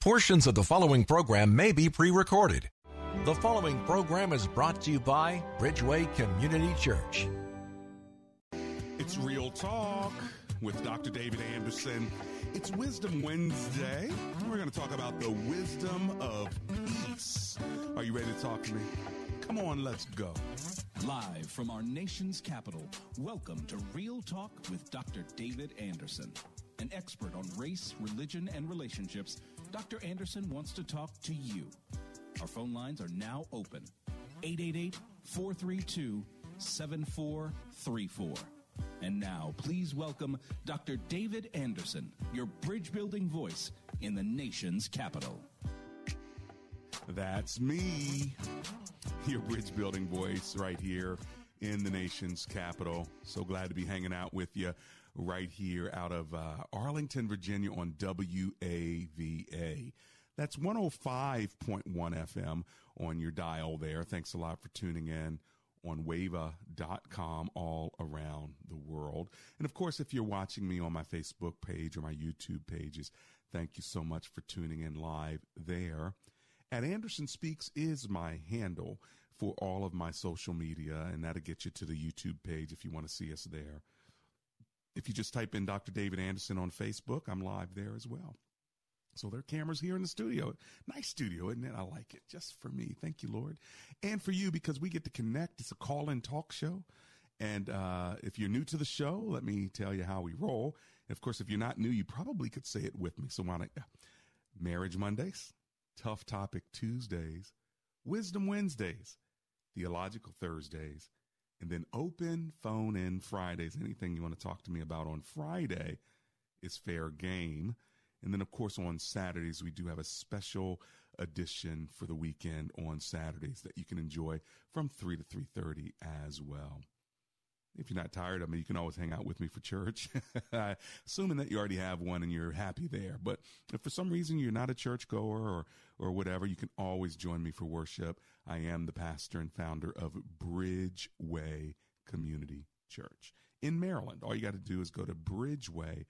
Portions of the following program may be pre recorded. The following program is brought to you by Bridgeway Community Church. It's Real Talk with Dr. David Anderson. It's Wisdom Wednesday. We're going to talk about the wisdom of peace. Are you ready to talk to me? Come on, let's go. Live from our nation's capital, welcome to Real Talk with Dr. David Anderson. An expert on race, religion, and relationships, Dr. Anderson wants to talk to you. Our phone lines are now open 888 432 7434. And now, please welcome Dr. David Anderson, your bridge building voice in the nation's capital. That's me, your bridge building voice right here in the nation's capital. So glad to be hanging out with you right here out of uh, Arlington, Virginia on WAVA. That's 105.1 FM on your dial there. Thanks a lot for tuning in on wava.com all around the world. And of course, if you're watching me on my Facebook page or my YouTube pages, thank you so much for tuning in live there. At Anderson Speaks is my handle for all of my social media, and that'll get you to the YouTube page if you want to see us there. If you just type in Dr. David Anderson on Facebook, I'm live there as well. So there are cameras here in the studio. Nice studio, isn't it? I like it. Just for me. Thank you, Lord. And for you, because we get to connect. It's a call in talk show. And uh, if you're new to the show, let me tell you how we roll. And of course, if you're not new, you probably could say it with me. So why not? Marriage Mondays, Tough Topic Tuesdays, Wisdom Wednesdays, Theological Thursdays, and then open phone in Fridays. Anything you want to talk to me about on Friday is fair game. And then, of course, on Saturdays, we do have a special edition for the weekend on Saturdays that you can enjoy from 3 to 3.30 as well. If you're not tired of me, you can always hang out with me for church, assuming that you already have one and you're happy there. But if for some reason you're not a church goer or, or whatever, you can always join me for worship. I am the pastor and founder of Bridgeway Community Church in Maryland. All you got to do is go to Bridgeway.cc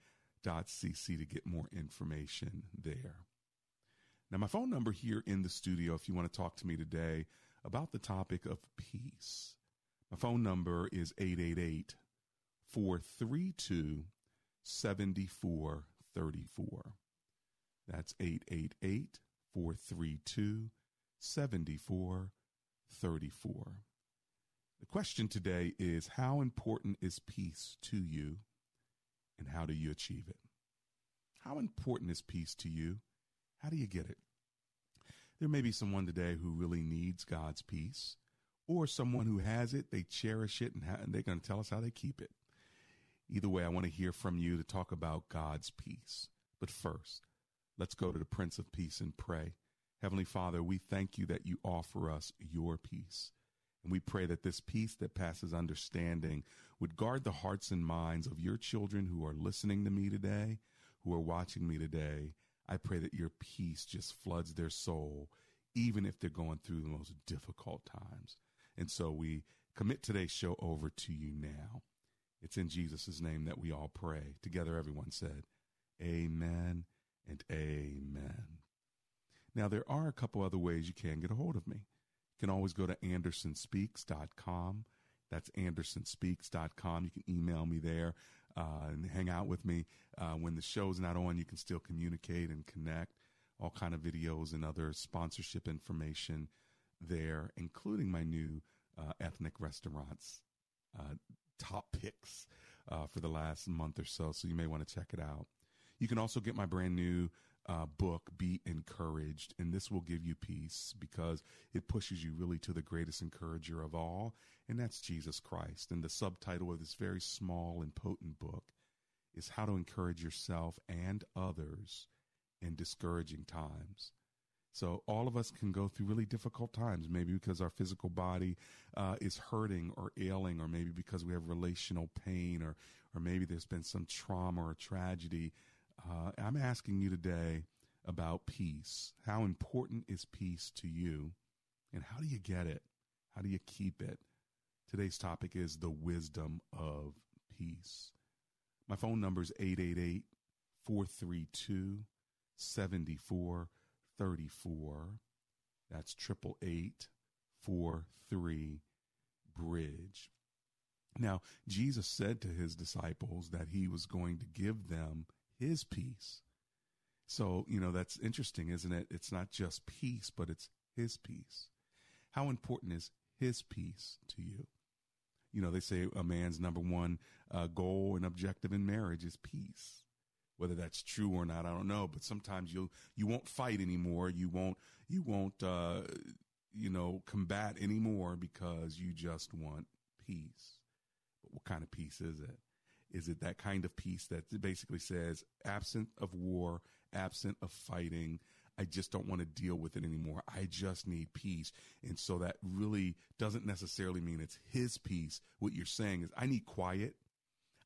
to get more information there. Now, my phone number here in the studio, if you want to talk to me today about the topic of peace, my phone number is 888 432 7434. That's 888 432 7434. The question today is How important is peace to you, and how do you achieve it? How important is peace to you? How do you get it? There may be someone today who really needs God's peace or someone who has it, they cherish it, and, ha- and they're going to tell us how they keep it. Either way, I want to hear from you to talk about God's peace. But first, let's go to the Prince of Peace and pray. Heavenly Father, we thank you that you offer us your peace. And we pray that this peace that passes understanding would guard the hearts and minds of your children who are listening to me today, who are watching me today. I pray that your peace just floods their soul, even if they're going through the most difficult times. And so we commit today's show over to you now. It's in Jesus' name that we all pray. Together, everyone said, Amen and Amen. Now, there are a couple other ways you can get a hold of me. You can always go to andersonspeaks.com. That's andersonspeaks.com. You can email me there uh, and hang out with me. Uh, when the show's not on, you can still communicate and connect. All kind of videos and other sponsorship information there, including my new uh, ethnic restaurants uh, top picks uh, for the last month or so. So you may want to check it out. You can also get my brand new uh, book, Be Encouraged, and this will give you peace because it pushes you really to the greatest encourager of all, and that's Jesus Christ. And the subtitle of this very small and potent book is How to Encourage Yourself and Others in discouraging times. So all of us can go through really difficult times, maybe because our physical body uh, is hurting or ailing, or maybe because we have relational pain, or or maybe there's been some trauma or tragedy. Uh, I'm asking you today about peace. How important is peace to you, and how do you get it? How do you keep it? Today's topic is the wisdom of peace. My phone number is 888 432 7434. That's triple eight four three bridge. Now, Jesus said to his disciples that he was going to give them his peace. So, you know, that's interesting, isn't it? It's not just peace, but it's his peace. How important is his peace to you? You know, they say a man's number one uh, goal and objective in marriage is peace. Whether that's true or not, I don't know. But sometimes you you won't fight anymore. You won't you won't uh, you know combat anymore because you just want peace. But what kind of peace is it? Is it that kind of peace that basically says absent of war, absent of fighting, I just don't want to deal with it anymore. I just need peace. And so that really doesn't necessarily mean it's his peace. What you're saying is, I need quiet.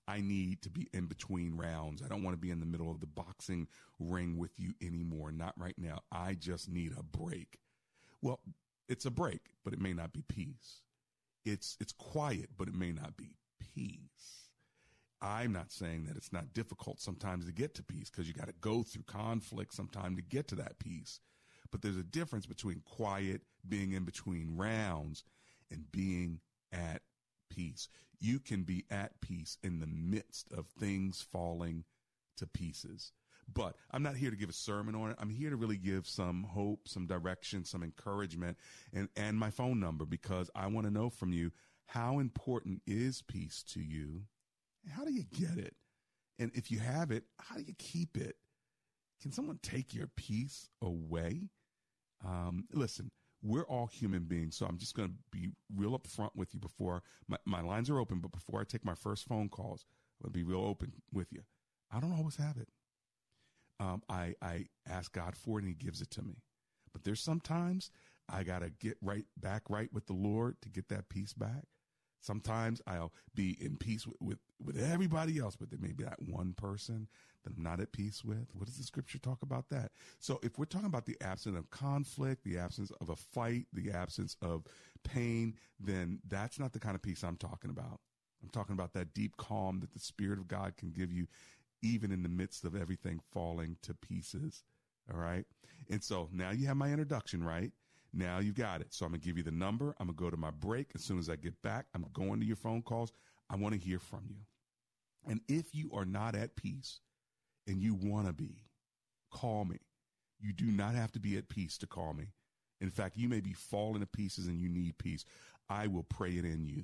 I need to be in between rounds. I don't want to be in the middle of the boxing ring with you anymore. Not right now. I just need a break. Well, it's a break, but it may not be peace. It's, it's quiet, but it may not be peace. I'm not saying that it's not difficult sometimes to get to peace because you got to go through conflict sometime to get to that peace. But there's a difference between quiet, being in between rounds, and being at peace. You can be at peace in the midst of things falling to pieces. But I'm not here to give a sermon on it. I'm here to really give some hope, some direction, some encouragement, and, and my phone number because I want to know from you how important is peace to you how do you get it? And if you have it, how do you keep it? Can someone take your peace away? Um, listen, we're all human beings, so I'm just going to be real upfront with you before my, my lines are open, but before I take my first phone calls, I'm going to be real open with you. I don't always have it. Um, I, I ask God for it and He gives it to me. But there's sometimes I got to get right back right with the Lord to get that peace back. Sometimes I'll be in peace with, with, with, everybody else, but there may be that one person that I'm not at peace with. What does the scripture talk about that? So if we're talking about the absence of conflict, the absence of a fight, the absence of pain, then that's not the kind of peace I'm talking about. I'm talking about that deep calm that the Spirit of God can give you even in the midst of everything falling to pieces. All right. And so now you have my introduction, right? Now you've got it. So I'm going to give you the number. I'm going to go to my break. As soon as I get back, I'm going to your phone calls. I want to hear from you. And if you are not at peace and you want to be, call me. You do not have to be at peace to call me. In fact, you may be falling to pieces and you need peace. I will pray it in you.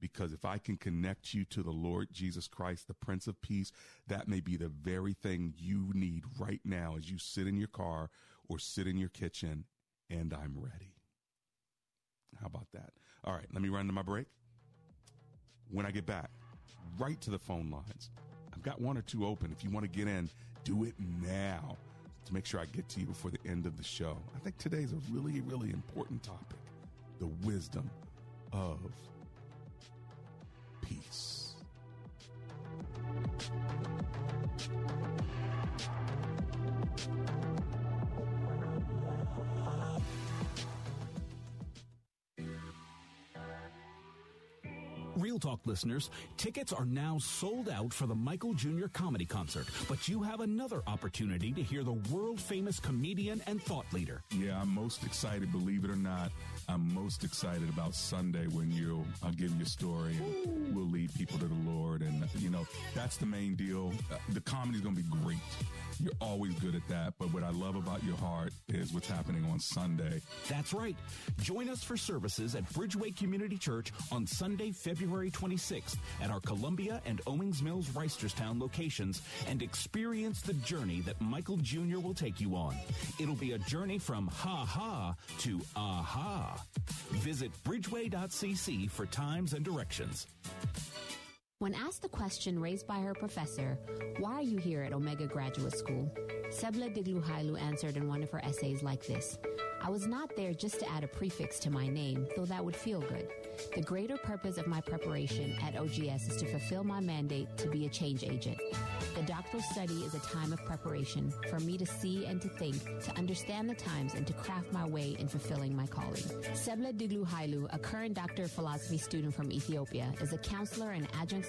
Because if I can connect you to the Lord Jesus Christ, the Prince of Peace, that may be the very thing you need right now as you sit in your car or sit in your kitchen and I'm ready. How about that? All right, let me run to my break. When I get back, right to the phone lines. I've got one or two open. If you want to get in, do it now to make sure I get to you before the end of the show. I think today's a really, really important topic the wisdom of peace. Listeners, tickets are now sold out for the Michael Jr. comedy concert, but you have another opportunity to hear the world famous comedian and thought leader. Yeah, I'm most excited, believe it or not. I'm most excited about Sunday when you'll I'll give you a story and we'll lead people to the Lord and you know, that's the main deal. Uh, the comedy's going to be great. You're always good at that. But what I love about your heart is what's happening on Sunday. That's right. Join us for services at Bridgeway Community Church on Sunday, February 26th at our Columbia and Owings Mills Reisterstown locations and experience the journey that Michael Jr. will take you on. It'll be a journey from ha ha to aha. Visit bridgeway.cc for times and directions. When asked the question raised by her professor, why are you here at Omega Graduate School? Sebla Digluhailu answered in one of her essays like this I was not there just to add a prefix to my name, though that would feel good. The greater purpose of my preparation at OGS is to fulfill my mandate to be a change agent. The doctoral study is a time of preparation for me to see and to think, to understand the times, and to craft my way in fulfilling my calling. Sebla Diglu Hailu, a current doctor of philosophy student from Ethiopia, is a counselor and adjunct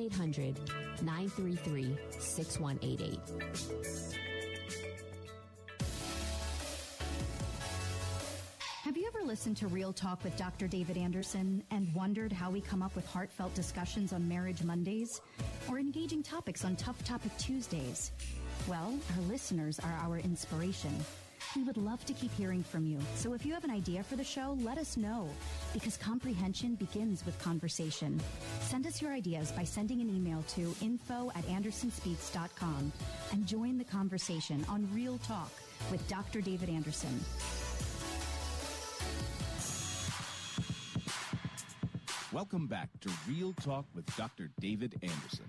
800 933 6188. Have you ever listened to Real Talk with Dr. David Anderson and wondered how we come up with heartfelt discussions on Marriage Mondays or engaging topics on Tough Topic Tuesdays? Well, our listeners are our inspiration. We would love to keep hearing from you. So if you have an idea for the show, let us know because comprehension begins with conversation. Send us your ideas by sending an email to info at andersonspeaks.com and join the conversation on Real Talk with Dr. David Anderson. Welcome back to Real Talk with Dr. David Anderson.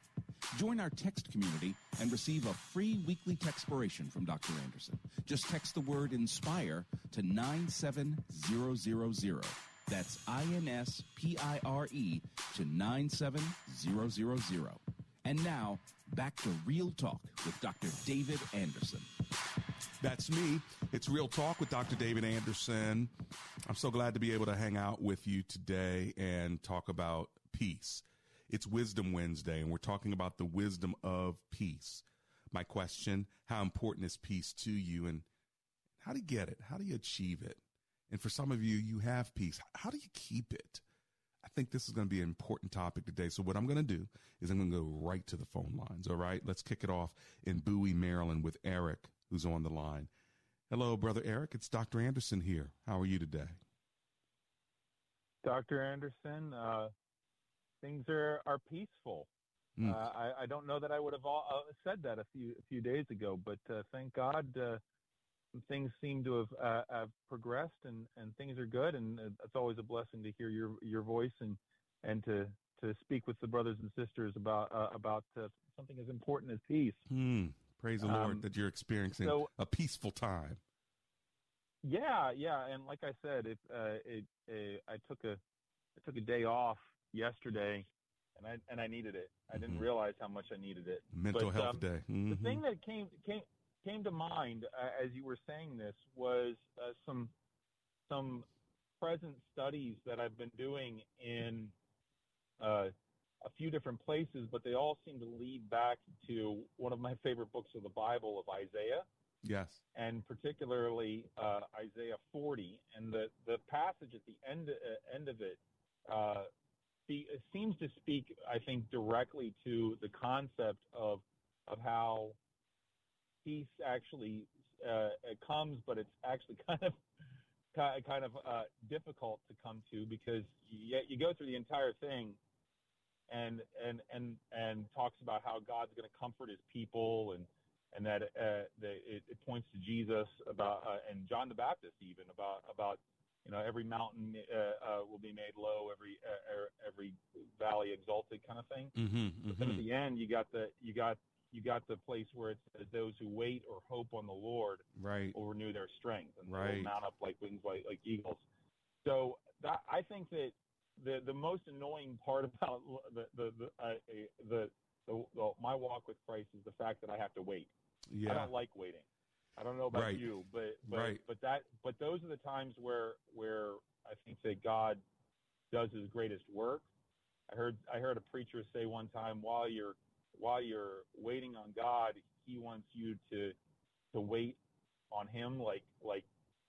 Join our text community and receive a free weekly textpiration from Dr. Anderson. Just text the word INSPIRE to 97000. That's I-N-S-P-I-R-E to 97000. And now, back to Real Talk with Dr. David Anderson. That's me. It's Real Talk with Dr. David Anderson. I'm so glad to be able to hang out with you today and talk about peace. It's Wisdom Wednesday, and we're talking about the wisdom of peace. My question How important is peace to you, and how do you get it? How do you achieve it? And for some of you, you have peace. How do you keep it? I think this is going to be an important topic today. So, what I'm going to do is I'm going to go right to the phone lines. All right. Let's kick it off in Bowie, Maryland with Eric, who's on the line. Hello, Brother Eric. It's Dr. Anderson here. How are you today? Dr. Anderson, uh, things are, are peaceful. Mm. Uh, I, I, don't know that I would have all, uh, said that a few a few days ago, but uh, thank God uh, things seem to have, uh, have progressed and, and things are good, and it's always a blessing to hear your your voice and and to to speak with the brothers and sisters about uh, about something as important as peace. Mm. Praise the um, Lord that you're experiencing so, a peaceful time. Yeah, yeah, and like I said, it, it, it I took a I took a day off yesterday, and I and I needed it. I didn't mm-hmm. realize how much I needed it. Mental but, health um, day. Mm-hmm. The thing that came came came to mind uh, as you were saying this was uh, some some present studies that I've been doing in uh, a few different places, but they all seem to lead back to one of my favorite books of the Bible of Isaiah. Yes. And particularly uh, Isaiah 40, and the, the passage at the end uh, end of it uh, it seems to speak, I think, directly to the concept of of how peace actually uh, comes, but it's actually kind of kind of uh, difficult to come to because you, you go through the entire thing and and and and talks about how God's going to comfort His people and and that uh, the, it, it, points to Jesus about uh, and John the Baptist even about about you know, every mountain uh, uh, will be made low, every uh, er, every valley exalted, kind of thing. Mm-hmm, mm-hmm. But then at the end, you got the you got you got the place where it says those who wait or hope on the Lord right. will renew their strength and right. will mount up like wings like, like eagles. So that, I think that the the most annoying part about the the the, uh, the, the, the, the my walk with Christ is the fact that I have to wait. Yeah. I don't like waiting. I don't know about Right. you, but but Right. but that but those are the times where where I think that God does His greatest work. I heard I heard a preacher say one time while you're while you're waiting on God, He wants you to to wait on Him like like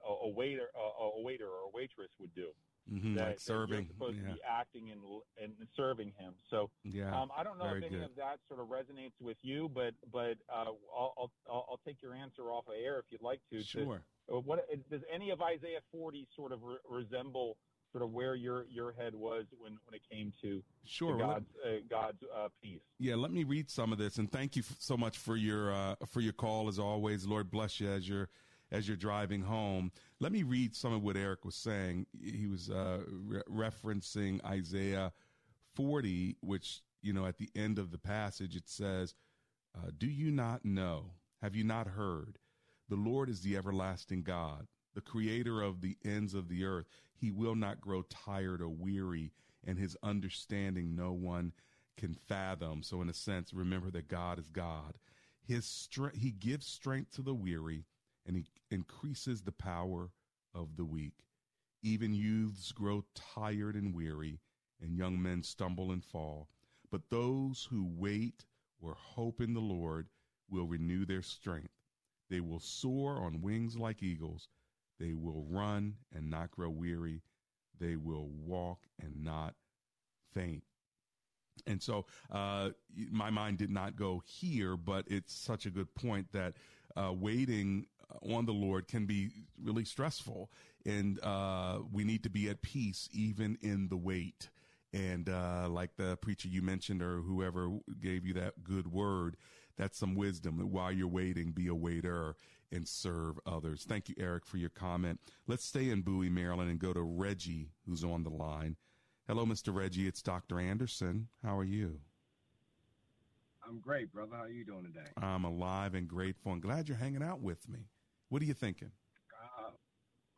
a, a waiter a, a waiter or a waitress would do. Mhm, that, like serving. supposed yeah. to be acting and and serving Him. So yeah. um, I don't know if any good. of that sort of resonates with you, but but uh, I'll, I'll I'll take your answer off of air if you'd like to. to- Sure. uh, what does any of Isaiah 40 sort of re- resemble sort of where your your head was when when it came to, to Sure. well, let- God's uh, God's uh, peace? Yeah, let me read some of this, and thank you f- so much for your uh, for your call as always. Lord bless you as you're as you're driving home. Let me read some of what Eric was saying. He was uh, re- referencing Isaiah 40, which you know at the end of the passage it says, uh, "Do you not know? Have you not heard? The Lord is the everlasting God, the Creator of the ends of the earth. He will not grow tired or weary, and His understanding no one." can fathom. So, in a sense, remember that God is God. His strength, He gives strength to the weary, and He increases the power of the weak. Even youths grow tired and weary, and young men stumble and fall. But those who wait or hope in the Lord will renew their strength. They will soar on wings like eagles. They will run and not grow weary. They will walk and not faint. And so uh, my mind did not go here, but it's such a good point that uh, waiting on the Lord can be really stressful. And uh, we need to be at peace even in the wait. And uh, like the preacher you mentioned, or whoever gave you that good word, that's some wisdom. that While you're waiting, be a waiter and serve others. Thank you, Eric, for your comment. Let's stay in Bowie, Maryland, and go to Reggie, who's on the line. Hello, Mr. Reggie. It's Dr. Anderson. How are you? I'm great, brother. How are you doing today? I'm alive and grateful and glad you're hanging out with me. What are you thinking? Uh,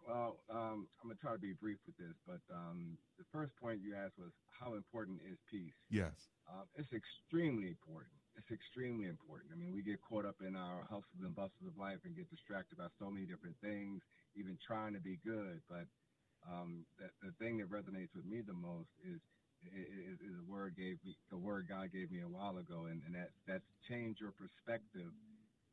well, um, I'm gonna try to be brief with this, but um, the first point you asked was how important is peace? Yes. Um, it's extremely important. It's extremely important. I mean, we get caught up in our hustles and bustles of life and get distracted by so many different things, even trying to be good. But um, the, the thing that resonates with me the most is is, is a word gave me the word God gave me a while ago, and, and that that's change your perspective,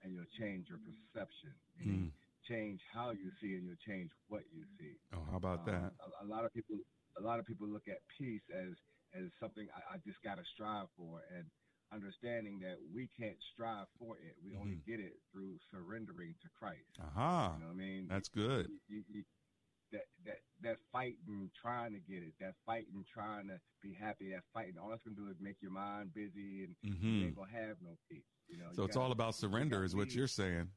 and you'll change your perception. Mm. Change how you see, and you'll change what you see. Oh, how about Um, that? A, a lot of people, a lot of people look at peace as as something I, I just got to strive for, and understanding that we can't strive for it. We only Mhm. get it through surrendering to Christ. Aha. You know what I mean? That's good. You, you, that that that fighting, trying to get it, that fighting, trying to be happy, that fighting, all that's gonna do is make your mind busy, and you Mhm. ain't gonna have no peace. You know. So You it's gotta- all about surrender, is what lead. you're saying.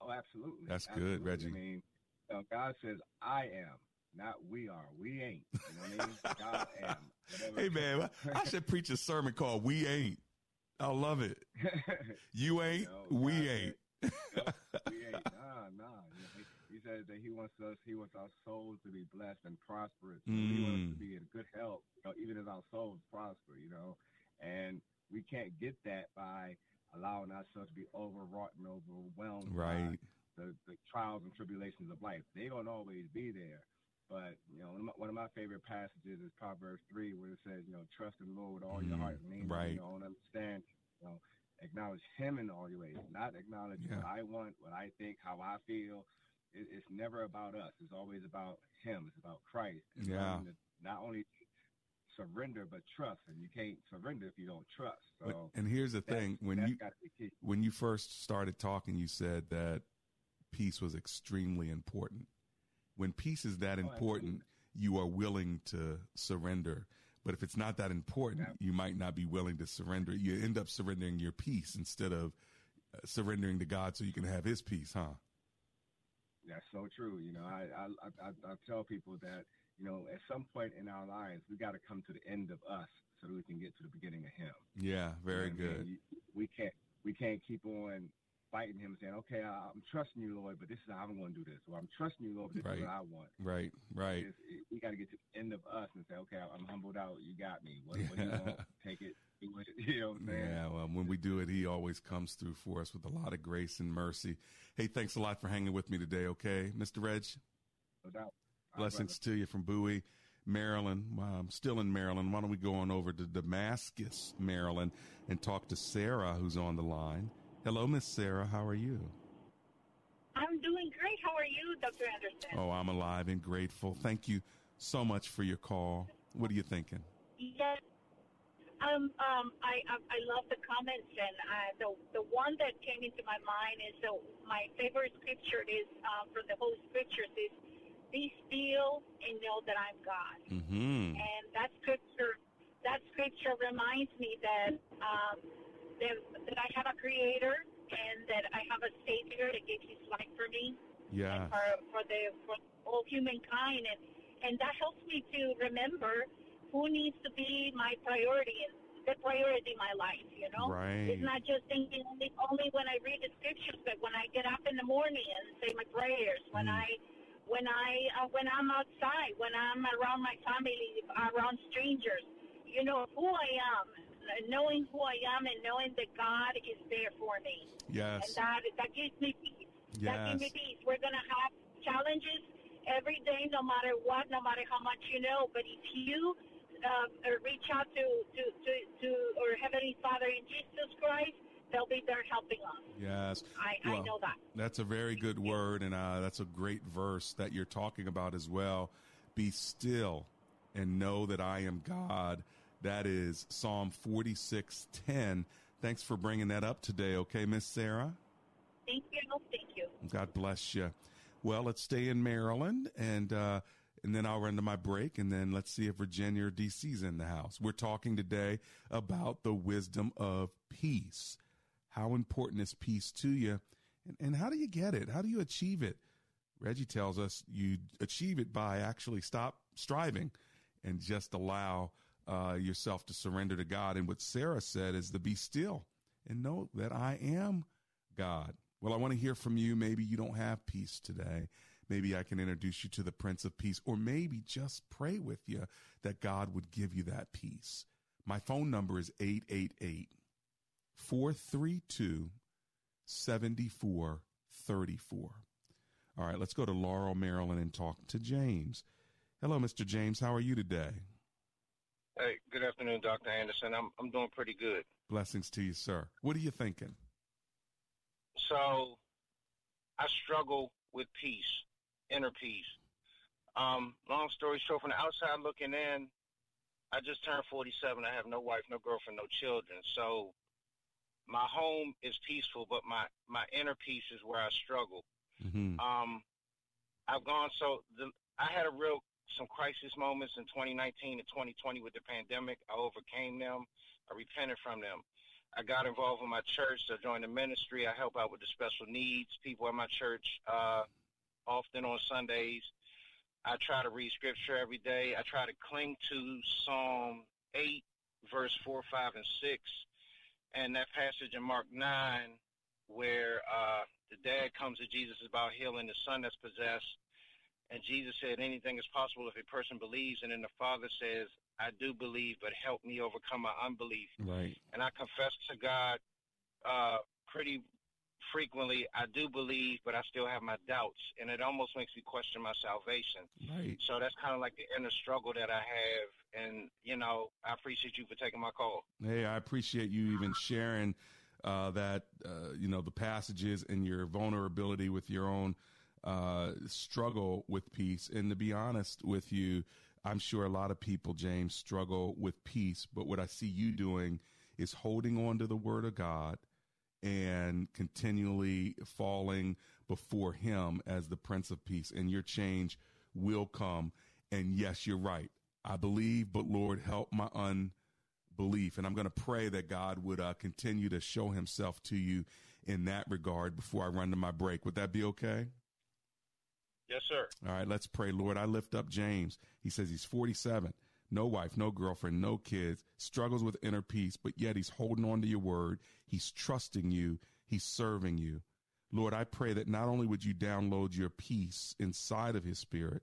Oh, absolutely. That's good, Reggie. I mean, you know, God says, "I am," not "we are." We ain't. You know what I mean? God am. Hey, man, I should preach a sermon called We Ain't. I love it. You ain't, we ain't. we ain't. Nah, nah. He, says that he wants us, he wants our souls to be blessed and prosperous. He wants us Mm. to be in good health, you know, even as our souls prosper, you know. And we can't get that by allowing ourselves to be overwrought and overwhelmed Right. by the, the trials and tribulations of life. They don't always be there. But, you know, one of, my, one of my favorite passages is Proverbs 3, where it says, you know, trust in the Lord with all your Mm, heart and lean right. your own understanding. You know, acknowledge him in all your ways, not acknowledge Yeah. what I want, what I think, how I feel. It, it's never about us. It's always about him. It's about Christ. And Yeah. Not only surrender, but trust. And you can't surrender if you don't trust. So and here's the thing: when you gotta be key. when you first started talking, you said that peace was extremely important. When peace is that Oh, important, you are willing to surrender. But if it's not that important, you might not be willing to surrender. You end up surrendering your peace instead of uh, surrendering to God so you can have His peace, huh? That's so true. You know, I I, I, I tell people that you know at some point in our lives we got to come to the end of us so that we can get to the beginning of Him. Yeah, very You know I good. mean? We can't we can't keep on fighting him, saying, "Okay, I, am trusting you, Lord, but this is how I'm going to do this," or "I'm trusting you, Lord, but this right. is what I want." Right, right. It, we got to get to the end of us and say, "Okay, I'm humbled out. You got me. What, what do you want? Take it." You know what I'm saying? Yeah, well, when we do it, he always comes through for us with a lot of grace and mercy. Hey, thanks a lot for hanging with me today, okay? Mr. Reg? No doubt. Blessings to you from Bowie, Maryland. I'm still in Maryland. Why don't we go on over to Damascus, Maryland, and talk to Sarah, who's on the line. Hello, Miss Sarah. How are you? I'm doing great. How are you, Dr. Anderson? Oh, I'm alive and grateful. Thank you so much for your call. What are you thinking? Yes. Um, um, I, I, I love the comments, and uh, the the one that came into my mind is the my favorite scripture is uh, from the Holy Scriptures is be still and know that I'm God. Mm-hmm. And that scripture, that scripture reminds me that um, that, that I have a Creator and that I have a Savior that gave His life for me. Yeah. For for the for all humankind, and and that helps me to remember who needs to be my priority and the priority in my life. You know, right. it's not just thinking only only when I read the scriptures, but when I get up in the morning and say my prayers, when Mm. I when I uh, when I'm outside, when I'm around my family, around strangers, you know who I am, knowing who I am, and knowing that God is there for me. Yes. And that that gives me peace. That gives me peace. We're gonna have challenges every day, no matter what, no matter how much you know. But if you uh, reach out to, to, to, to our Heavenly Father in Jesus Christ, they'll be there helping us. Yes. I, I know that. That's a very good word, and uh, that's a great verse that you're talking about as well. Be still and know that I am God. That is Psalm 46:10. Thanks for bringing that up today, okay, Miss Sarah? Thank you. Thank you. God bless you. Well, let's stay in Maryland, and uh, and then I'll run to my break, and then let's see if Virginia or DC's in the house. We're talking today about the wisdom of peace. How important is peace to you, and, and how do you get it? How do you achieve it? Reggie tells us you achieve it by actually stop striving and just allow uh, yourself to surrender to God. And what Sarah said is to be still and know that I am God. Well, I want to hear from you. Maybe you don't have peace today. Maybe I can introduce you to the Prince of Peace, or maybe just pray with you that God would give you that peace. My phone number is 888 432 7434. All right, let's go to Laurel, Maryland, and talk to James. Hello, Mr. James. How are you today? Hey, good afternoon, Dr. Anderson. I'm I'm doing pretty good. Blessings to you, sir. What are you thinking? So, I struggle with peace, inner peace. Um, long story short, from the outside looking in, I just turned 47. I have no wife, no girlfriend, no children. So, my home is peaceful, but my my inner peace is where I struggle. Mm-hmm. Um, I've gone so the I had a real some crisis moments in 2019 and 2020 with the pandemic. I overcame them. I repented from them. I got involved with my church. I joined the ministry. I help out with the special needs people at my church. Uh, often on Sundays, I try to read scripture every day. I try to cling to Psalm 8, verse 4, 5, and 6, and that passage in Mark 9 where uh, the dad comes to Jesus about healing the son that's possessed. And Jesus said, anything is possible if a person believes. And then the father says, I do believe, but help me overcome my unbelief. Right. And I confess to God uh, pretty frequently, I do believe, but I still have my doubts. And it almost makes me question my salvation. Right. So that's kind of like the inner struggle that I have. And, you know, I appreciate you for taking my call. Hey, I appreciate you even sharing uh, that, uh, you know, the passages and your vulnerability with your own uh, struggle with peace. And to be honest with you, I'm sure a lot of people, James, struggle with peace. But what I see you doing is holding on to the word of God and continually falling before him as the Prince of Peace. And your change will come. And yes, you're right. I believe, but Lord, help my unbelief. And I'm going to pray that God would uh, continue to show himself to you in that regard before I run to my break. Would that be okay? Yes, sir. All right, let's pray. Lord, I lift up James. He says he's 47, no wife, no girlfriend, no kids, struggles with inner peace, but yet he's holding on to your word. He's trusting you. He's serving you. Lord, I pray that not only would you download your peace inside of his spirit,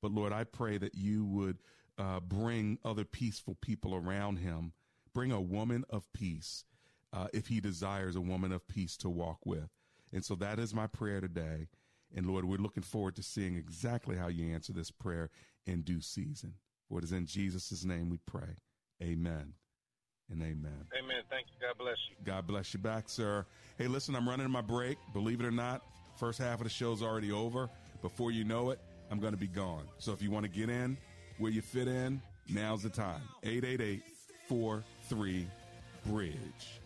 but Lord, I pray that you would uh, bring other peaceful people around him. Bring a woman of peace uh, if he desires a woman of peace to walk with. And so that is my prayer today. And Lord, we're looking forward to seeing exactly how you answer this prayer in due season. For it is in Jesus' name we pray. Amen and amen. Amen. Thank you. God bless you. God bless you back, sir. Hey, listen, I'm running my break. Believe it or not, first half of the show's already over. Before you know it, I'm going to be gone. So if you want to get in where you fit in, now's the time. 888 43 Bridge.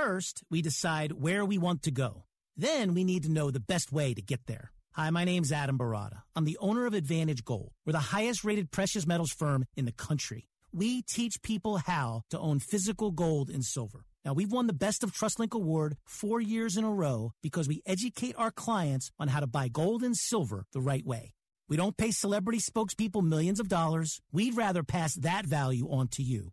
First, we decide where we want to go. Then we need to know the best way to get there. Hi, my name's Adam Baratta. I'm the owner of Advantage Gold. We're the highest rated precious metals firm in the country. We teach people how to own physical gold and silver. Now, we've won the Best of TrustLink Award four years in a row because we educate our clients on how to buy gold and silver the right way. We don't pay celebrity spokespeople millions of dollars. We'd rather pass that value on to you.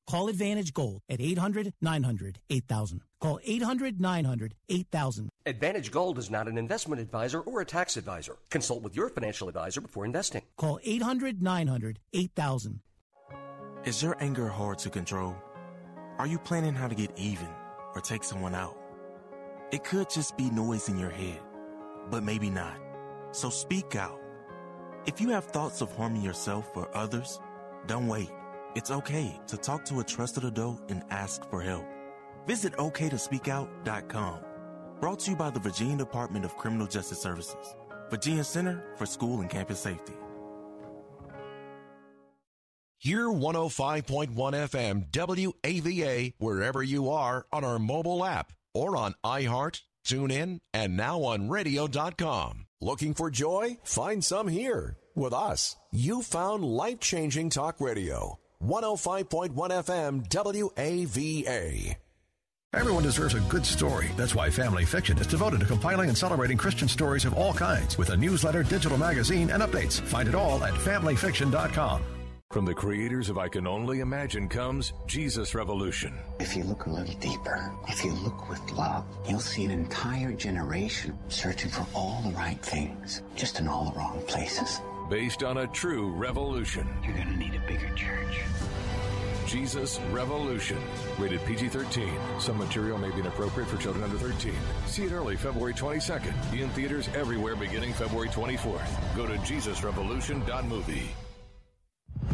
Call Advantage Gold at 800 900 8000. Call 800 900 8000. Advantage Gold is not an investment advisor or a tax advisor. Consult with your financial advisor before investing. Call 800 900 8000. Is your anger hard to control? Are you planning how to get even or take someone out? It could just be noise in your head, but maybe not. So speak out. If you have thoughts of harming yourself or others, don't wait. It's okay to talk to a trusted adult and ask for help. Visit oktospeakout.com. Brought to you by the Virginia Department of Criminal Justice Services, Virginia Center for School and Campus Safety. Hear 105.1 FM WAVA wherever you are on our mobile app or on iHeart, TuneIn, and now on radio.com. Looking for joy? Find some here with us. You found life changing talk radio. 105.1 FM WAVA. Everyone deserves a good story. That's why Family Fiction is devoted to compiling and celebrating Christian stories of all kinds with a newsletter, digital magazine, and updates. Find it all at familyfiction.com. From the creators of I Can Only Imagine comes Jesus Revolution. If you look a little deeper, if you look with love, you'll see an entire generation searching for all the right things, just in all the wrong places. Based on a true revolution. You're going to need a bigger church. Jesus Revolution. Rated PG 13. Some material may be inappropriate for children under 13. See it early February 22nd. In theaters everywhere beginning February 24th. Go to JesusRevolution.movie.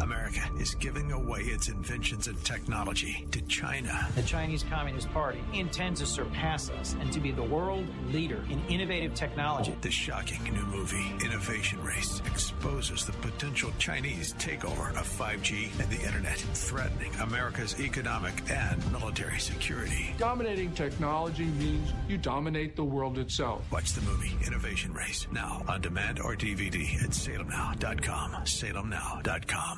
America is giving away its inventions and technology to China. The Chinese Communist Party intends to surpass us and to be the world leader in innovative technology. The shocking new movie, Innovation Race, exposes the potential Chinese takeover of 5G and the internet, threatening America's economic and military security. Dominating technology means you dominate the world itself. Watch the movie Innovation Race now on demand or DVD at salemnow.com. Salemnow.com.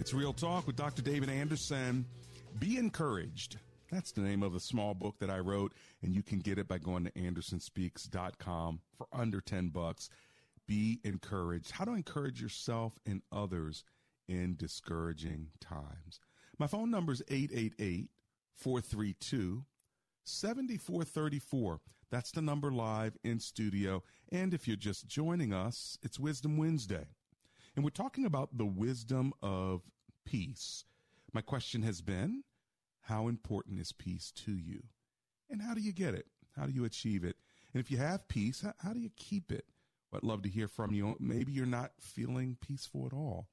It's Real Talk with Dr. David Anderson. Be encouraged. That's the name of the small book that I wrote, and you can get it by going to andersonspeaks.com for under 10 bucks. Be encouraged. How to encourage yourself and others in discouraging times. My phone number is 888 432 7434. That's the number live in studio. And if you're just joining us, it's Wisdom Wednesday. And we're talking about the wisdom of peace. My question has been how important is peace to you? And how do you get it? How do you achieve it? And if you have peace, how, how do you keep it? Well, I'd love to hear from you. Maybe you're not feeling peaceful at all.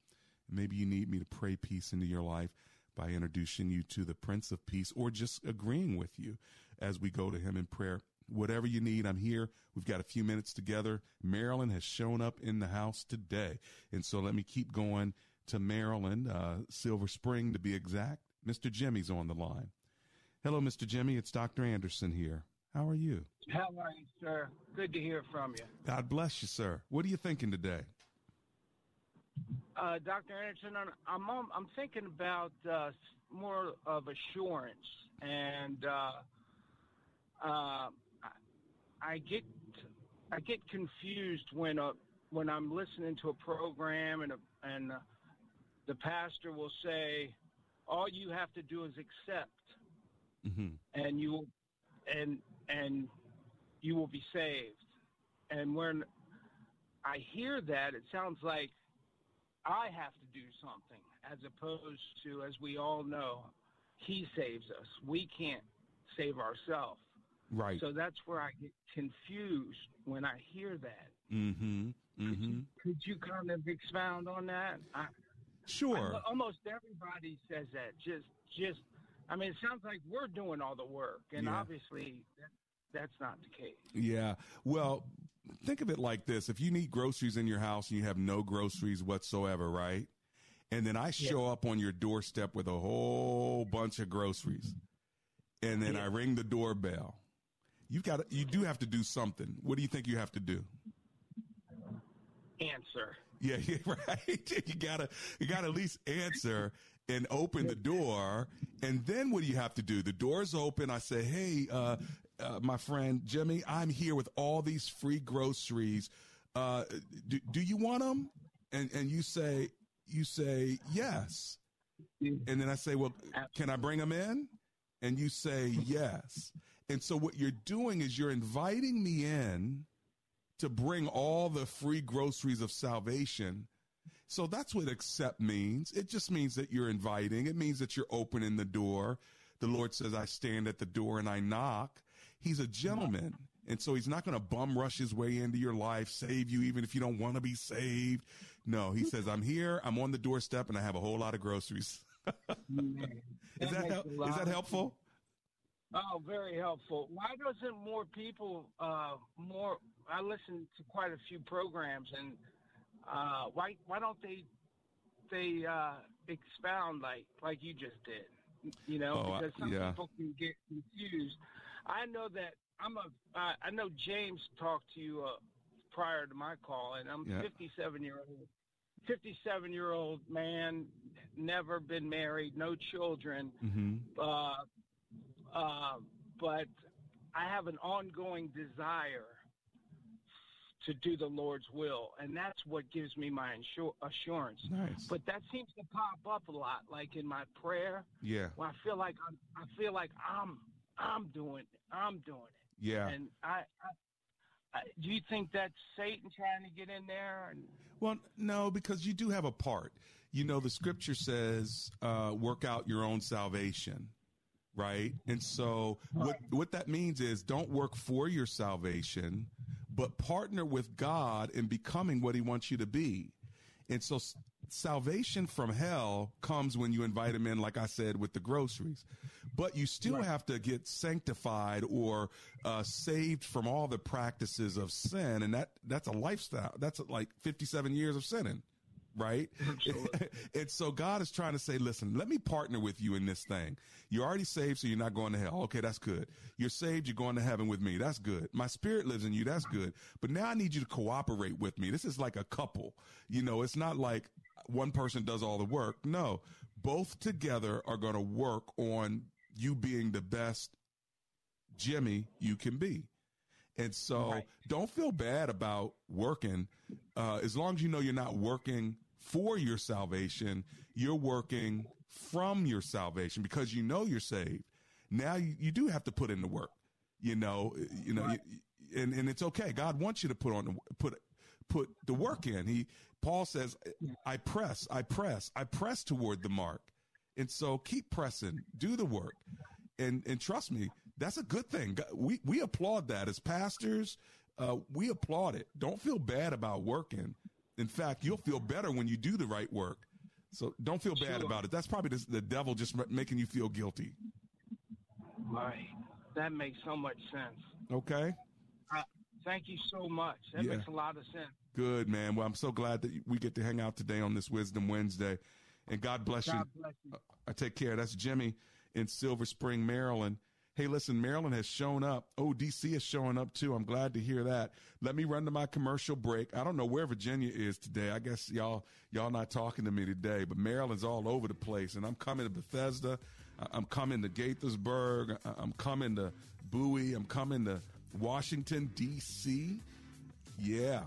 Maybe you need me to pray peace into your life by introducing you to the Prince of Peace or just agreeing with you as we go to him in prayer. Whatever you need, I'm here. We've got a few minutes together. Maryland has shown up in the house today. And so let me keep going to Maryland, uh, Silver Spring to be exact. Mr. Jimmy's on the line. Hello, Mr. Jimmy. It's Dr. Anderson here. How are you? How are you, sir? Good to hear from you. God bless you, sir. What are you thinking today? Uh, Dr. Anderson, I'm, I'm, I'm thinking about uh, more of assurance, and uh, uh, I get I get confused when uh, when I'm listening to a program and a, and uh, the pastor will say, "All you have to do is accept." Mm-hmm. and you will, and and you will be saved. And when I hear that, it sounds like I have to do something, as opposed to, as we all know, He saves us. We can't save ourselves. Right. So that's where I get confused when I hear that. Mm-hmm. Mm-hmm. Could you kind of expound on that? I, Sure. I- almost everybody says that. Just, just. I mean, it sounds like we're doing all the work, and Yeah. obviously that, that's not the case. Yeah. Well, think of it like this. If you need groceries in your house and you have no groceries whatsoever, right? And then I show up on your doorstep with a whole bunch of groceries. And then I ring the doorbell. You've got to, you do have to do something. What do you think you have to do? Answer. Yeah, yeah, right. You gotta you gotta at least answer and open the door. And then what do you have to do? The door's open. I say, hey, uh, uh, my friend Jimmy, I'm here with all these free groceries. Uh, do, do you want them? And and you say you say yes. And then I say, well, can I bring them in? And you say yes. And so what you're doing is you're inviting me in to bring all the free groceries of salvation. So that's what accept means. It just means that you're inviting. It means that you're opening the door. The Lord says, I stand at the door and I knock. He's a gentleman. And so he's not going to bum rush his way into your life, save you, even if you don't want to be saved. No, he says, I'm here. I'm on the doorstep and I have a whole lot of groceries. is that, hel- is that helpful? Oh, very helpful. Why doesn't more people uh, more? I listen to quite a few programs, and uh, why why don't they they uh, expound like like you just did? You know, Oh, because some yeah. people can get confused. I know that I'm a. Uh, I know James talked to you uh, prior to my call, and I'm Yeah. 57 year old. 57 year old man, never been married, no children Mm-hmm. uh, uh, but I have an ongoing desire to do the Lord's will, and that's what gives me my insur- assurance. Nice. But that seems to pop up a lot, like in my prayer. Yeah. When I feel like I'm, I feel like I'm, I'm doing, it. I'm doing it. Yeah. And I, I, do you think that's Satan trying to get in there? And Well, no, because you do have a part. You know, the scripture says, uh, work out your own salvation, right? And so what, what that means is don't work for your salvation, but partner with God in becoming what he wants you to be. And so salvation from hell comes when you invite him in, like I said, with the groceries. But you still have to get sanctified or uh, saved from all the practices of sin. And that, that's a lifestyle. That's like 57 years of sinning. Right. and so God is trying to say, listen, let me partner with you in this thing. You're already saved, so you're not going to hell. Okay, that's good. You're saved, you're going to heaven with me. That's good. My spirit lives in you. That's good. But now I need you to cooperate with me. This is like a couple. You know, it's not like one person does all the work. No, both together are going to work on you being the best Jimmy you can be. And so don't feel bad about working. Uh, as long as you know you're not working for your salvation, you're working from your salvation because you know you're saved. Now you, you do have to put in the work, you know, you know, you- and, and it's okay. God wants you to put on the, put, put the work in. He, Paul says, I press, I press, I press toward the mark. And so keep pressing, do the work. And, and trust me, that's a good thing. We, we applaud that as pastors. Uh, we applaud it. Don't feel bad about working. In fact, you'll feel better when you do the right work. So don't feel bad Sure. about it. That's probably the, the devil just ma- making you feel guilty. Right. That makes so much sense. Okay. Uh, thank you so much. That Yeah. makes a lot of sense. Good, man. Well, I'm so glad that we get to hang out today on this Wisdom Wednesday. And God bless God you. bless you. I take care. That's Jimmy in Silver Spring, Maryland. Hey, listen, Maryland has shown up. Oh, DC is showing up too. I'm glad to hear that. Let me run to my commercial break. I don't know where Virginia is today. I guess y'all y'all not talking to me today, but Maryland's all over the place. And I'm coming to Bethesda. I'm coming to Gaithersburg. I'm coming to Bowie. I'm coming to Washington D.C. Yeah,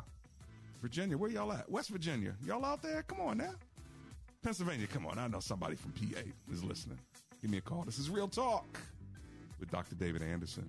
Virginia. Where y'all at? West Virginia. Y'all out there? Come on now. Pennsylvania, come on. I know somebody from PA is listening. Give me a call. This is Real Talk with Dr. David Anderson.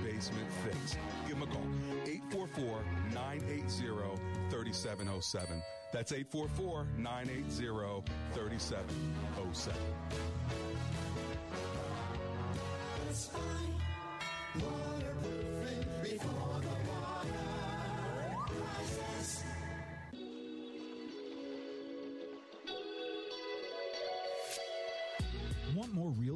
basement fix. Give them a call. 844 980 3707. That's 844 980 3707.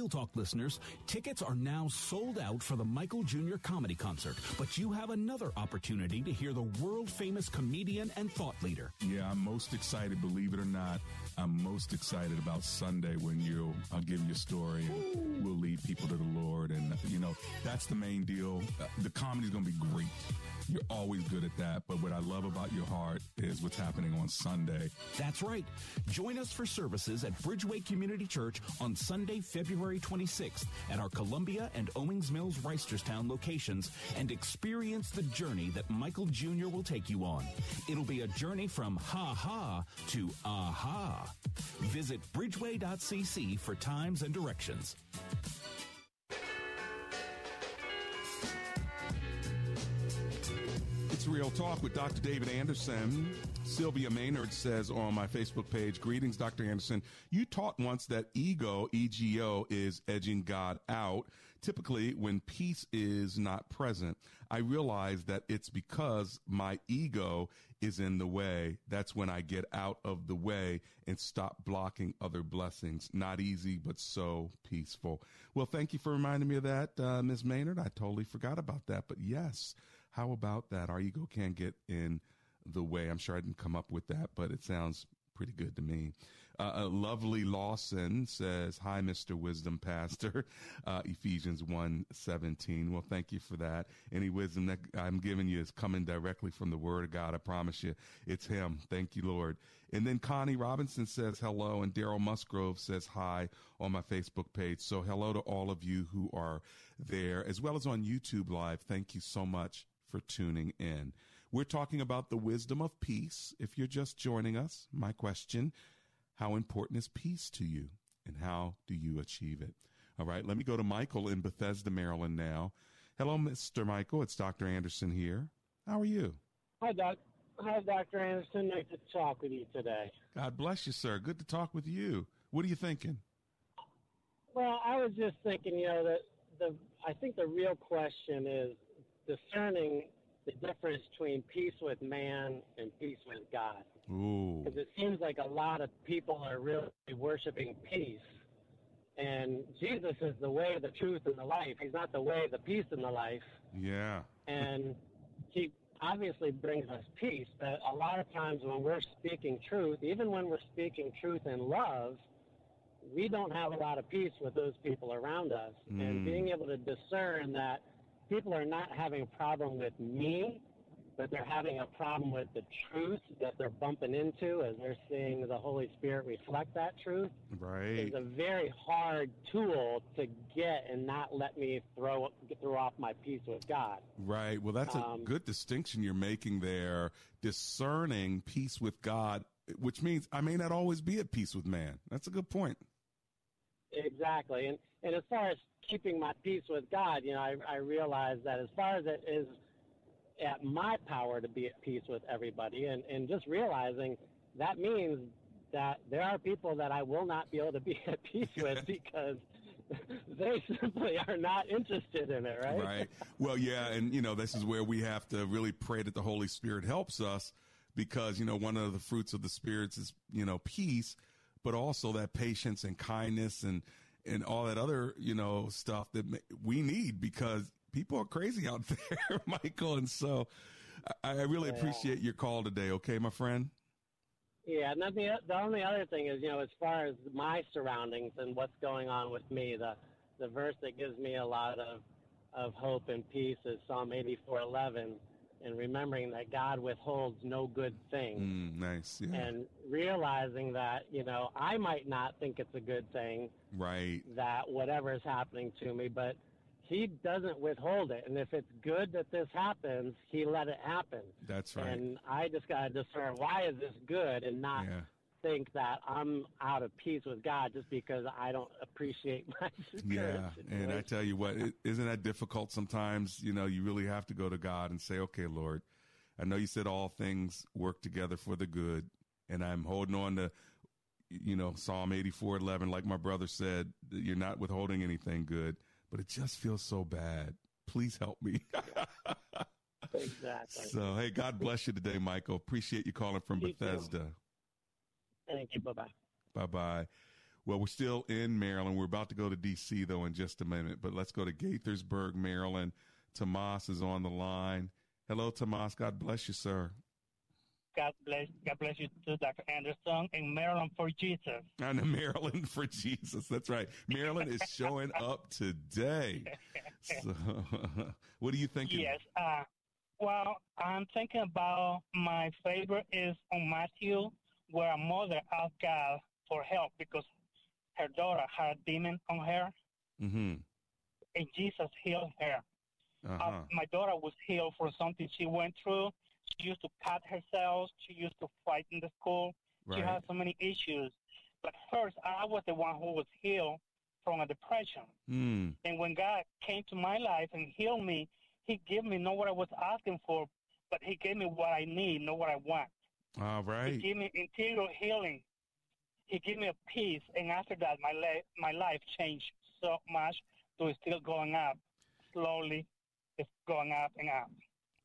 Real Talk listeners, tickets are now sold out for the Michael Jr. comedy concert, but you have another opportunity to hear the world famous comedian and thought leader. Yeah, I'm most excited, believe it or not. I'm most excited about Sunday when you'll, I'll give you a story and we'll lead people to the Lord. And, you know, that's the main deal. Uh, the comedy's going to be great. You're always good at that. But what I love about your heart is what's happening on Sunday. That's right. Join us for services at Bridgeway Community Church on Sunday, February 26th at our Columbia and Owings Mills Reisterstown locations and experience the journey that Michael Jr. will take you on. It'll be a journey from ha ha to aha. Visit bridgeway.cc for times and directions. Real Talk with Dr. David Anderson. Sylvia Maynard says on my Facebook page, Greetings, Dr. Anderson. You taught once that ego, EGO, is edging God out. Typically, when peace is not present, I realize that it's because my ego is in the way. That's when I get out of the way and stop blocking other blessings. Not easy, but so peaceful. Well, thank you for reminding me of that, uh, Ms. Maynard. I totally forgot about that. But yes, how about that? Our ego can't get in the way. I'm sure I didn't come up with that, but it sounds pretty good to me. Uh, uh, lovely Lawson says, "Hi, Mr. Wisdom Pastor." Uh, Ephesians one seventeen. Well, thank you for that. Any wisdom that I'm giving you is coming directly from the Word of God. I promise you, it's Him. Thank you, Lord. And then Connie Robinson says hello, and Daryl Musgrove says hi on my Facebook page. So hello to all of you who are there, as well as on YouTube Live. Thank you so much for tuning in. We're talking about the wisdom of peace. If you're just joining us, my question, how important is peace to you and how do you achieve it? All right, let me go to Michael in Bethesda, Maryland now. Hello, Mr. Michael. It's Dr. Anderson here. How are you? Hi, Doc. Hi, Dr. Anderson. Nice to talk with you today. God bless you, sir. Good to talk with you. What are you thinking? Well, I was just thinking, you know, that the I think the real question is discerning the difference between peace with man and peace with God. Because it seems like a lot of people are really worshiping peace And Jesus is the way, the truth, and the life. He's not the way, the peace, and the life. Yeah. And he obviously brings us peace, but a lot of times when we're speaking truth, even when we're speaking truth in love, we don't have a lot of peace with those people around us. And Mm. being able to discern that people are not having a problem with me, but they're having a problem with the truth that they're bumping into as they're seeing the Holy Spirit reflect that truth Right. is a very hard tool to get and not let me throw throw off my peace with God. Right. Well, that's a Um, good distinction you're making there. Discerning peace with God, which means I may not always be at peace with man. That's a good point. Exactly. And and as far as keeping my peace with God, you know, I, I realize that as far as it is at my power to be at peace with everybody and, and just realizing that means that there are people that I will not be able to be at peace with because they simply are not interested in it, right? Right. Well, yeah, and you know, this is where we have to really pray that the Holy Spirit helps us because, you know, one of the fruits of the spirits is, you know, peace, but also that patience and kindness and and all that other, you know, stuff that we need because people are crazy out there, Michael, and so I, I really Yeah. appreciate your call today, okay, my friend? Yeah, and then the the only other thing is, you know, as far as my surroundings and what's going on with me, the the verse that gives me a lot of of hope and peace is Psalm eighty four eleven, and remembering that God withholds no good thing, Mm, nice. Yeah. and realizing that you know I might not think it's a good thing right. that whatever is happening to me, but He doesn't withhold it, and if it's good that this happens, He let it happen. That's right. And I just got to discern why is this good and not Yeah. Think that I'm out of peace with God just because I don't appreciate my Yeah, and I tell you what, is isn't that difficult sometimes? You know, you really have to go to God and say, "Okay, Lord, I know you said all things work together for the good, and I'm holding on to, you know, Psalm 84:11, like my brother said, you're not withholding anything good, but it just feels so bad. Please help me." exactly. so, hey, God bless you today, Michael. Appreciate you calling from You too. Bethesda. Thank you. Bye bye. Bye bye. Well, we're still in Maryland. We're about to go to D.C. though in just a minute, but let's go to Gaithersburg, Maryland. Tomas is on the line. Hello, Tomas. God bless you, sir. God bless, God bless you too, Dr. Anderson, in Maryland for Jesus. I'm in Maryland for Jesus. That's right. Maryland is showing up today. So, what are you thinking? Yes. Uh, well, I'm thinking about my favorite is on Matthew, where a mother asked God for help because her daughter had a demon on her, Mm-hmm. and Jesus healed her. Uh-huh. Uh, my daughter was healed for something she went through. She used to cut herself. She used to fight in the school. She had so many issues. But first, I was the one who was healed from a depression. Mm. And when God came to my life and healed me, He gave me not what I was asking for, but He gave me what I need, not what I want. All He gave me interior healing. He gave me a peace, and after that, my life my life changed so much. So it's still going up slowly. It's going up and up.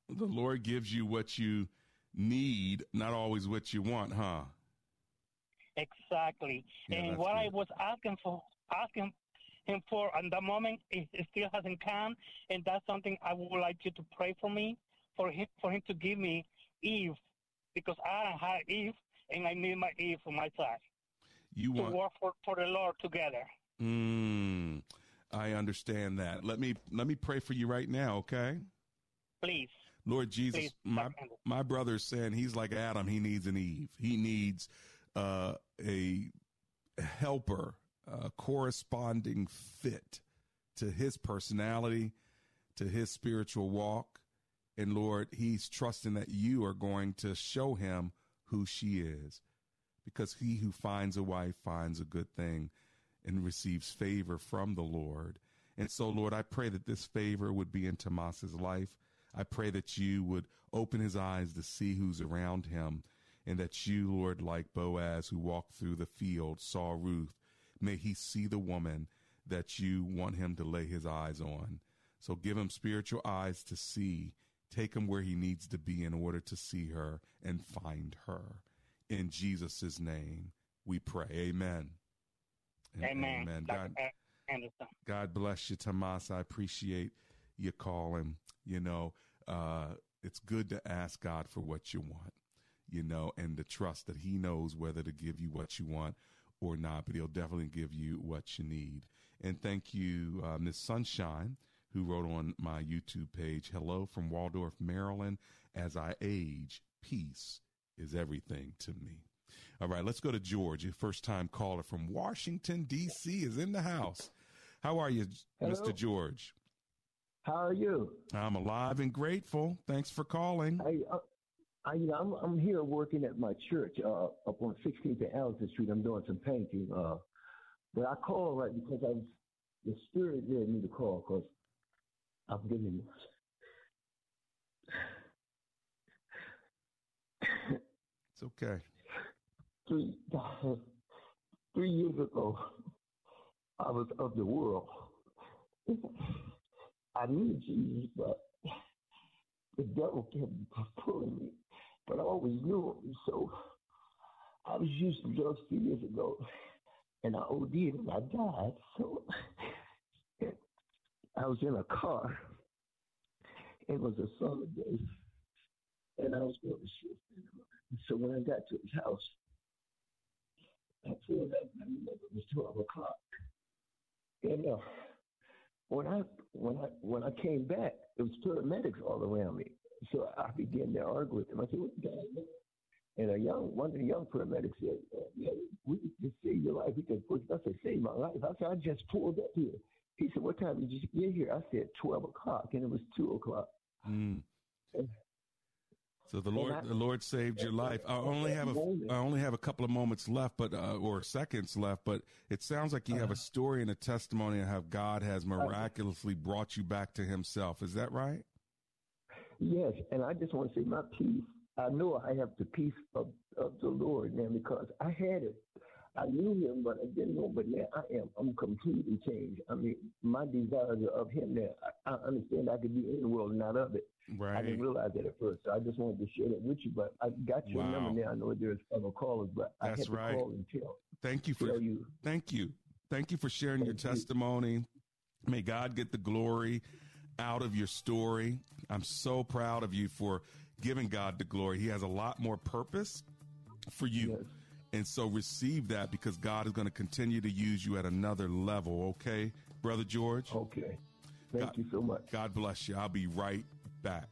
The Lord gives you what you need, not always what you want, huh? Exactly. Yeah, and what I was asking for, asking him for at the moment, it, it still hasn't come, and that's something I would like you to pray for me, for him, for him to give me Eve, because I don't have Eve, and I need my Eve for my side You want to work for, for the Lord together. Mm, I understand that. Let me let me pray for you right now, okay? Please. Lord Jesus, Please, my my brother is saying he's like Adam. He needs an Eve. He needs uh, a helper, a corresponding fit to his personality, to his spiritual walk. And Lord, he's trusting that you are going to show him who she is, because he who finds a wife finds a good thing and receives favor from the Lord. And so, Lord, I pray that this favor would be in Tomas's life. I pray that you would open his eyes to see who's around him, and that you, Lord, like Boaz, who walked through the field, saw Ruth, may he see the woman that you want him to lay his eyes on. So give him spiritual eyes to see. Take him where he needs to be in order to see her and find her. In Jesus' name, we pray. Amen. Amen. Amen. God, God bless you, Tomas. I appreciate your calling. You know, uh, it's good to ask God for what you want, you know, and to trust that He knows whether to give you what you want or not, but He'll definitely give you what you need. And thank you, uh, Miss Sunshine, who wrote on my YouTube page Hello from Waldorf, Maryland. As I age, peace is everything to me. All right, let's go to George. Your first time caller from Washington, D.C. is in the house. How are you, Hello. Mr. George? How are you? I'm alive and grateful. Thanks for calling. I, uh, I, I'm, I'm here working at my church uh, up on 16th and Allison Street. I'm doing some painting. Uh, but I called right because I was, the spirit led me to call because I'm getting. It's okay. Three, three years ago, I was of the world. I knew Jesus, but the devil kept pulling me. But I always knew him. So I was used to drugs three years ago, and I OD'd and I died. So I was in a car. It was a summer day, and I was going to shoot. So when I got to his house, I pulled up. I remember it was twelve o'clock, and uh, when I when I when I came back, it was paramedics all around me. So I began to argue with them. I said, "What the guy?" And a young one of the young paramedics said, uh, "Yeah, we can save your life. We can push." I said, "Save my life." I said, "I just pulled up here." He said, "What time did you get here?" I said, 12 o'clock," and it was two o'clock. Mm. So the Lord, I- the Lord saved your life. I only have a, I only have a couple of moments left, but uh, or seconds left. But it sounds like you have a story and a testimony of how God has miraculously brought you back to Himself. Is that right? Yes, and I just want to say my peace. I know I have the peace of, of the Lord now because I had it. I knew him, but I didn't know. But now I am. I'm completely changed. I mean, my desires are of him now. I, I understand I could be in the world and not of it. Right. I didn't realize that at first. So I just wanted to share that with you. But I got your Wow. number now. I know there's other callers, but I That's had to right. call and tell. Thank you for tell you. thank you, thank you for sharing your testimony. May God get the glory out of your story. I'm so proud of you for giving God the glory. He has a lot more purpose for you. And so receive that because God is going to continue to use you at another level, okay, Brother George? Okay. Thank God, you so much. God bless you. I'll be right back.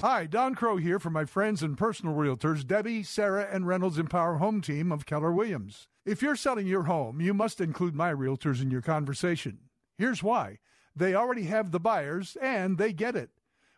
Hi, Don Crow here for my friends and personal realtors, Debbie, Sarah, and Reynolds Empower Home Team of Keller Williams. If you're selling your home, you must include my realtors in your conversation. Here's why they already have the buyers and they get it.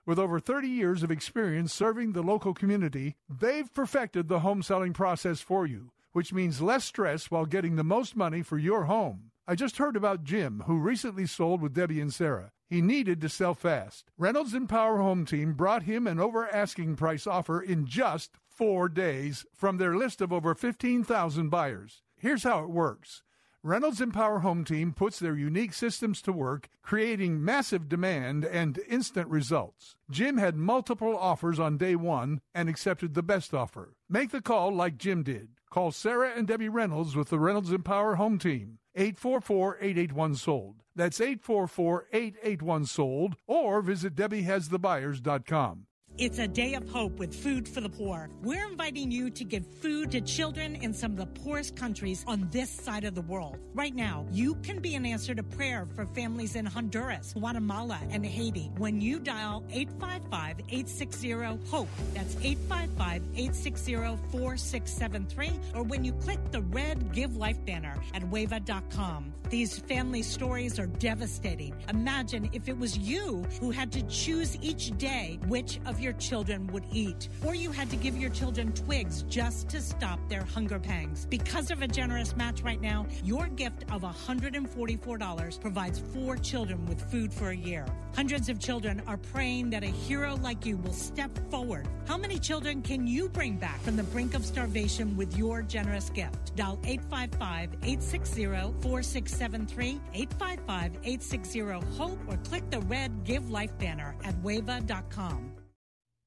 With over 30 years of experience serving the local community, they've perfected the home selling process for you, which means less stress while getting the most money for your home. I just heard about Jim, who recently sold with Debbie and Sarah. He needed to sell fast. Reynolds Empower Home Team brought him an over asking price offer in just four days from their list of over 15,000 buyers. Here's how it works. Reynolds Empower Home Team puts their unique systems to work, creating massive demand and instant results. Jim had multiple offers on day one and accepted the best offer. Make the call like Jim did. Call Sarah and Debbie Reynolds with the Reynolds Empower Home Team. 844-881 sold. That's 844-881 sold or visit debbiehasthebuyers.com. It's a day of hope with Food for the Poor. We're inviting you to give food to children in some of the poorest countries on this side of the world. Right now, you can be an answer to prayer for families in Honduras, Guatemala, and Haiti when you dial 855-860-HOPE. That's 855-860-4673 or when you click the red Give Life banner at wava.com. These family stories are devastating. Imagine if it was you who had to choose each day which of your your children would eat, or you had to give your children twigs just to stop their hunger pangs. Because of a generous match right now, your gift of $144 provides four children with food for a year. Hundreds of children are praying that a hero like you will step forward. How many children can you bring back from the brink of starvation with your generous gift? Dial 855 860 4673, 855 860 HOPE, or click the red Give Life banner at wava.com.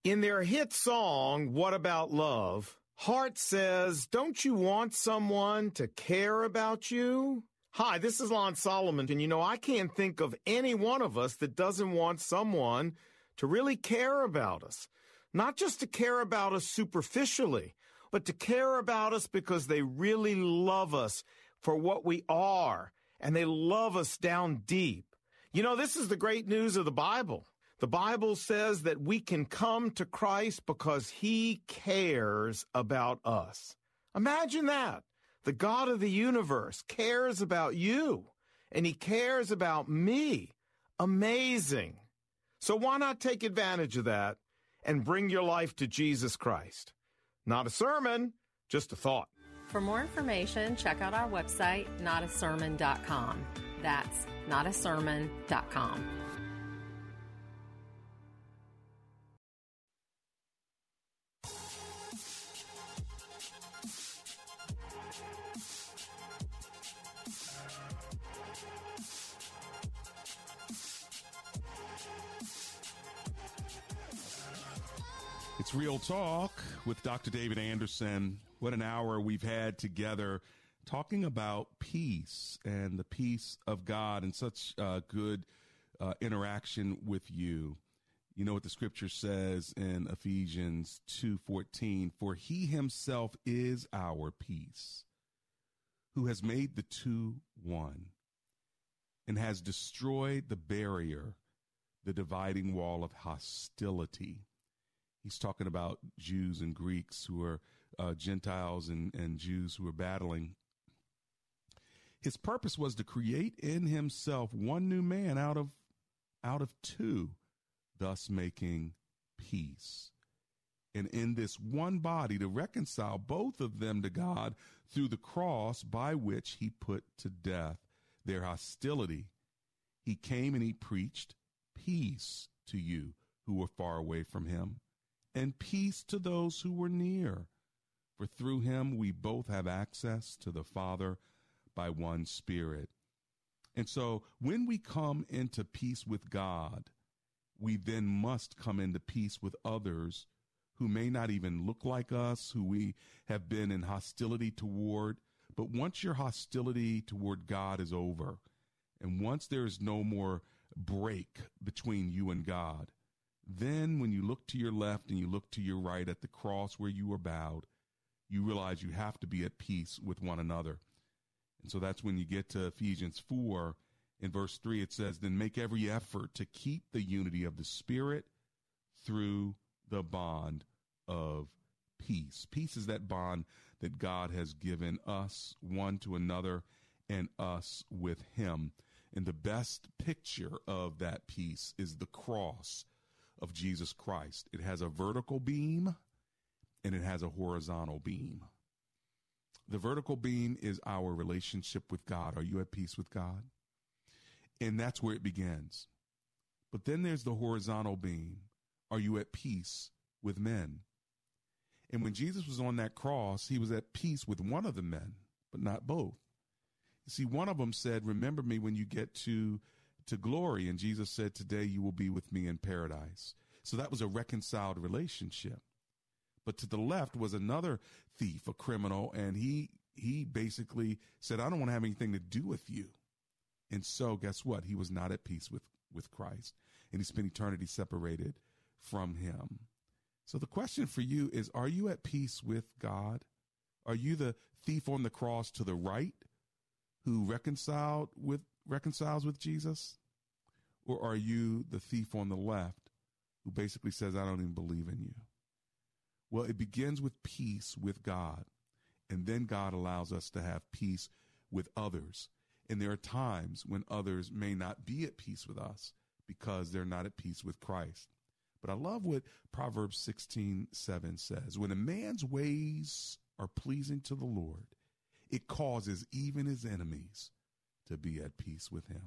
In their hit song, What About Love, Heart says, Don't you want someone to care about you? Hi, this is Lon Solomon, and you know, I can't think of any one of us that doesn't want someone to really care about us. Not just to care about us superficially, but to care about us because they really love us for what we are, and they love us down deep. You know, this is the great news of the Bible. The Bible says that we can come to Christ because He cares about us. Imagine that. The God of the universe cares about you, and He cares about me. Amazing. So why not take advantage of that and bring your life to Jesus Christ? Not a sermon, just a thought. For more information, check out our website, notasermon.com. That's notasermon.com. Real Talk with Dr. David Anderson. What an hour we've had together talking about peace and the peace of God and such uh, good uh, interaction with you. You know what the scripture says in Ephesians 2:14, for he himself is our peace, who has made the two one and has destroyed the barrier, the dividing wall of hostility he's talking about Jews and Greeks who are uh, Gentiles and, and Jews who are battling. His purpose was to create in himself one new man out of out of two, thus making peace. And in this one body to reconcile both of them to God through the cross by which he put to death their hostility. He came and he preached peace to you who were far away from him and peace to those who were near. For through him we both have access to the Father by one Spirit. And so when we come into peace with God, we then must come into peace with others who may not even look like us, who we have been in hostility toward. But once your hostility toward God is over, and once there is no more break between you and God, then, when you look to your left and you look to your right at the cross where you are bowed, you realize you have to be at peace with one another. And so that's when you get to Ephesians 4 in verse 3, it says, Then make every effort to keep the unity of the Spirit through the bond of peace. Peace is that bond that God has given us one to another and us with Him. And the best picture of that peace is the cross of Jesus Christ. It has a vertical beam and it has a horizontal beam. The vertical beam is our relationship with God. Are you at peace with God? And that's where it begins. But then there's the horizontal beam. Are you at peace with men? And when Jesus was on that cross, he was at peace with one of the men, but not both. You see, one of them said, Remember me when you get to to glory. And Jesus said, Today you will be with me in paradise. So that was a reconciled relationship. But to the left was another thief, a criminal, and he he basically said, I don't want to have anything to do with you. And so guess what? He was not at peace with, with Christ. And he spent eternity separated from him. So the question for you is Are you at peace with God? Are you the thief on the cross to the right who reconciled with reconciles with Jesus? Or are you the thief on the left who basically says, I don't even believe in you? Well, it begins with peace with God. And then God allows us to have peace with others. And there are times when others may not be at peace with us because they're not at peace with Christ. But I love what Proverbs 16 7 says. When a man's ways are pleasing to the Lord, it causes even his enemies to be at peace with him.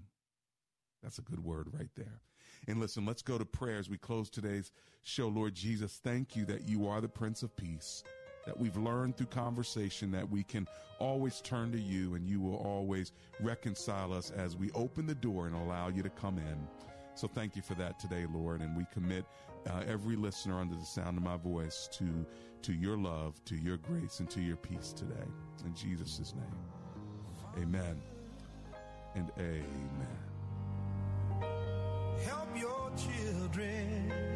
That's a good word right there. And listen, let's go to prayer as we close today's show. Lord Jesus, thank you that you are the Prince of Peace, that we've learned through conversation that we can always turn to you and you will always reconcile us as we open the door and allow you to come in. So thank you for that today, Lord. And we commit uh, every listener under the sound of my voice to, to your love, to your grace, and to your peace today. In Jesus' name, amen and amen. Help your children.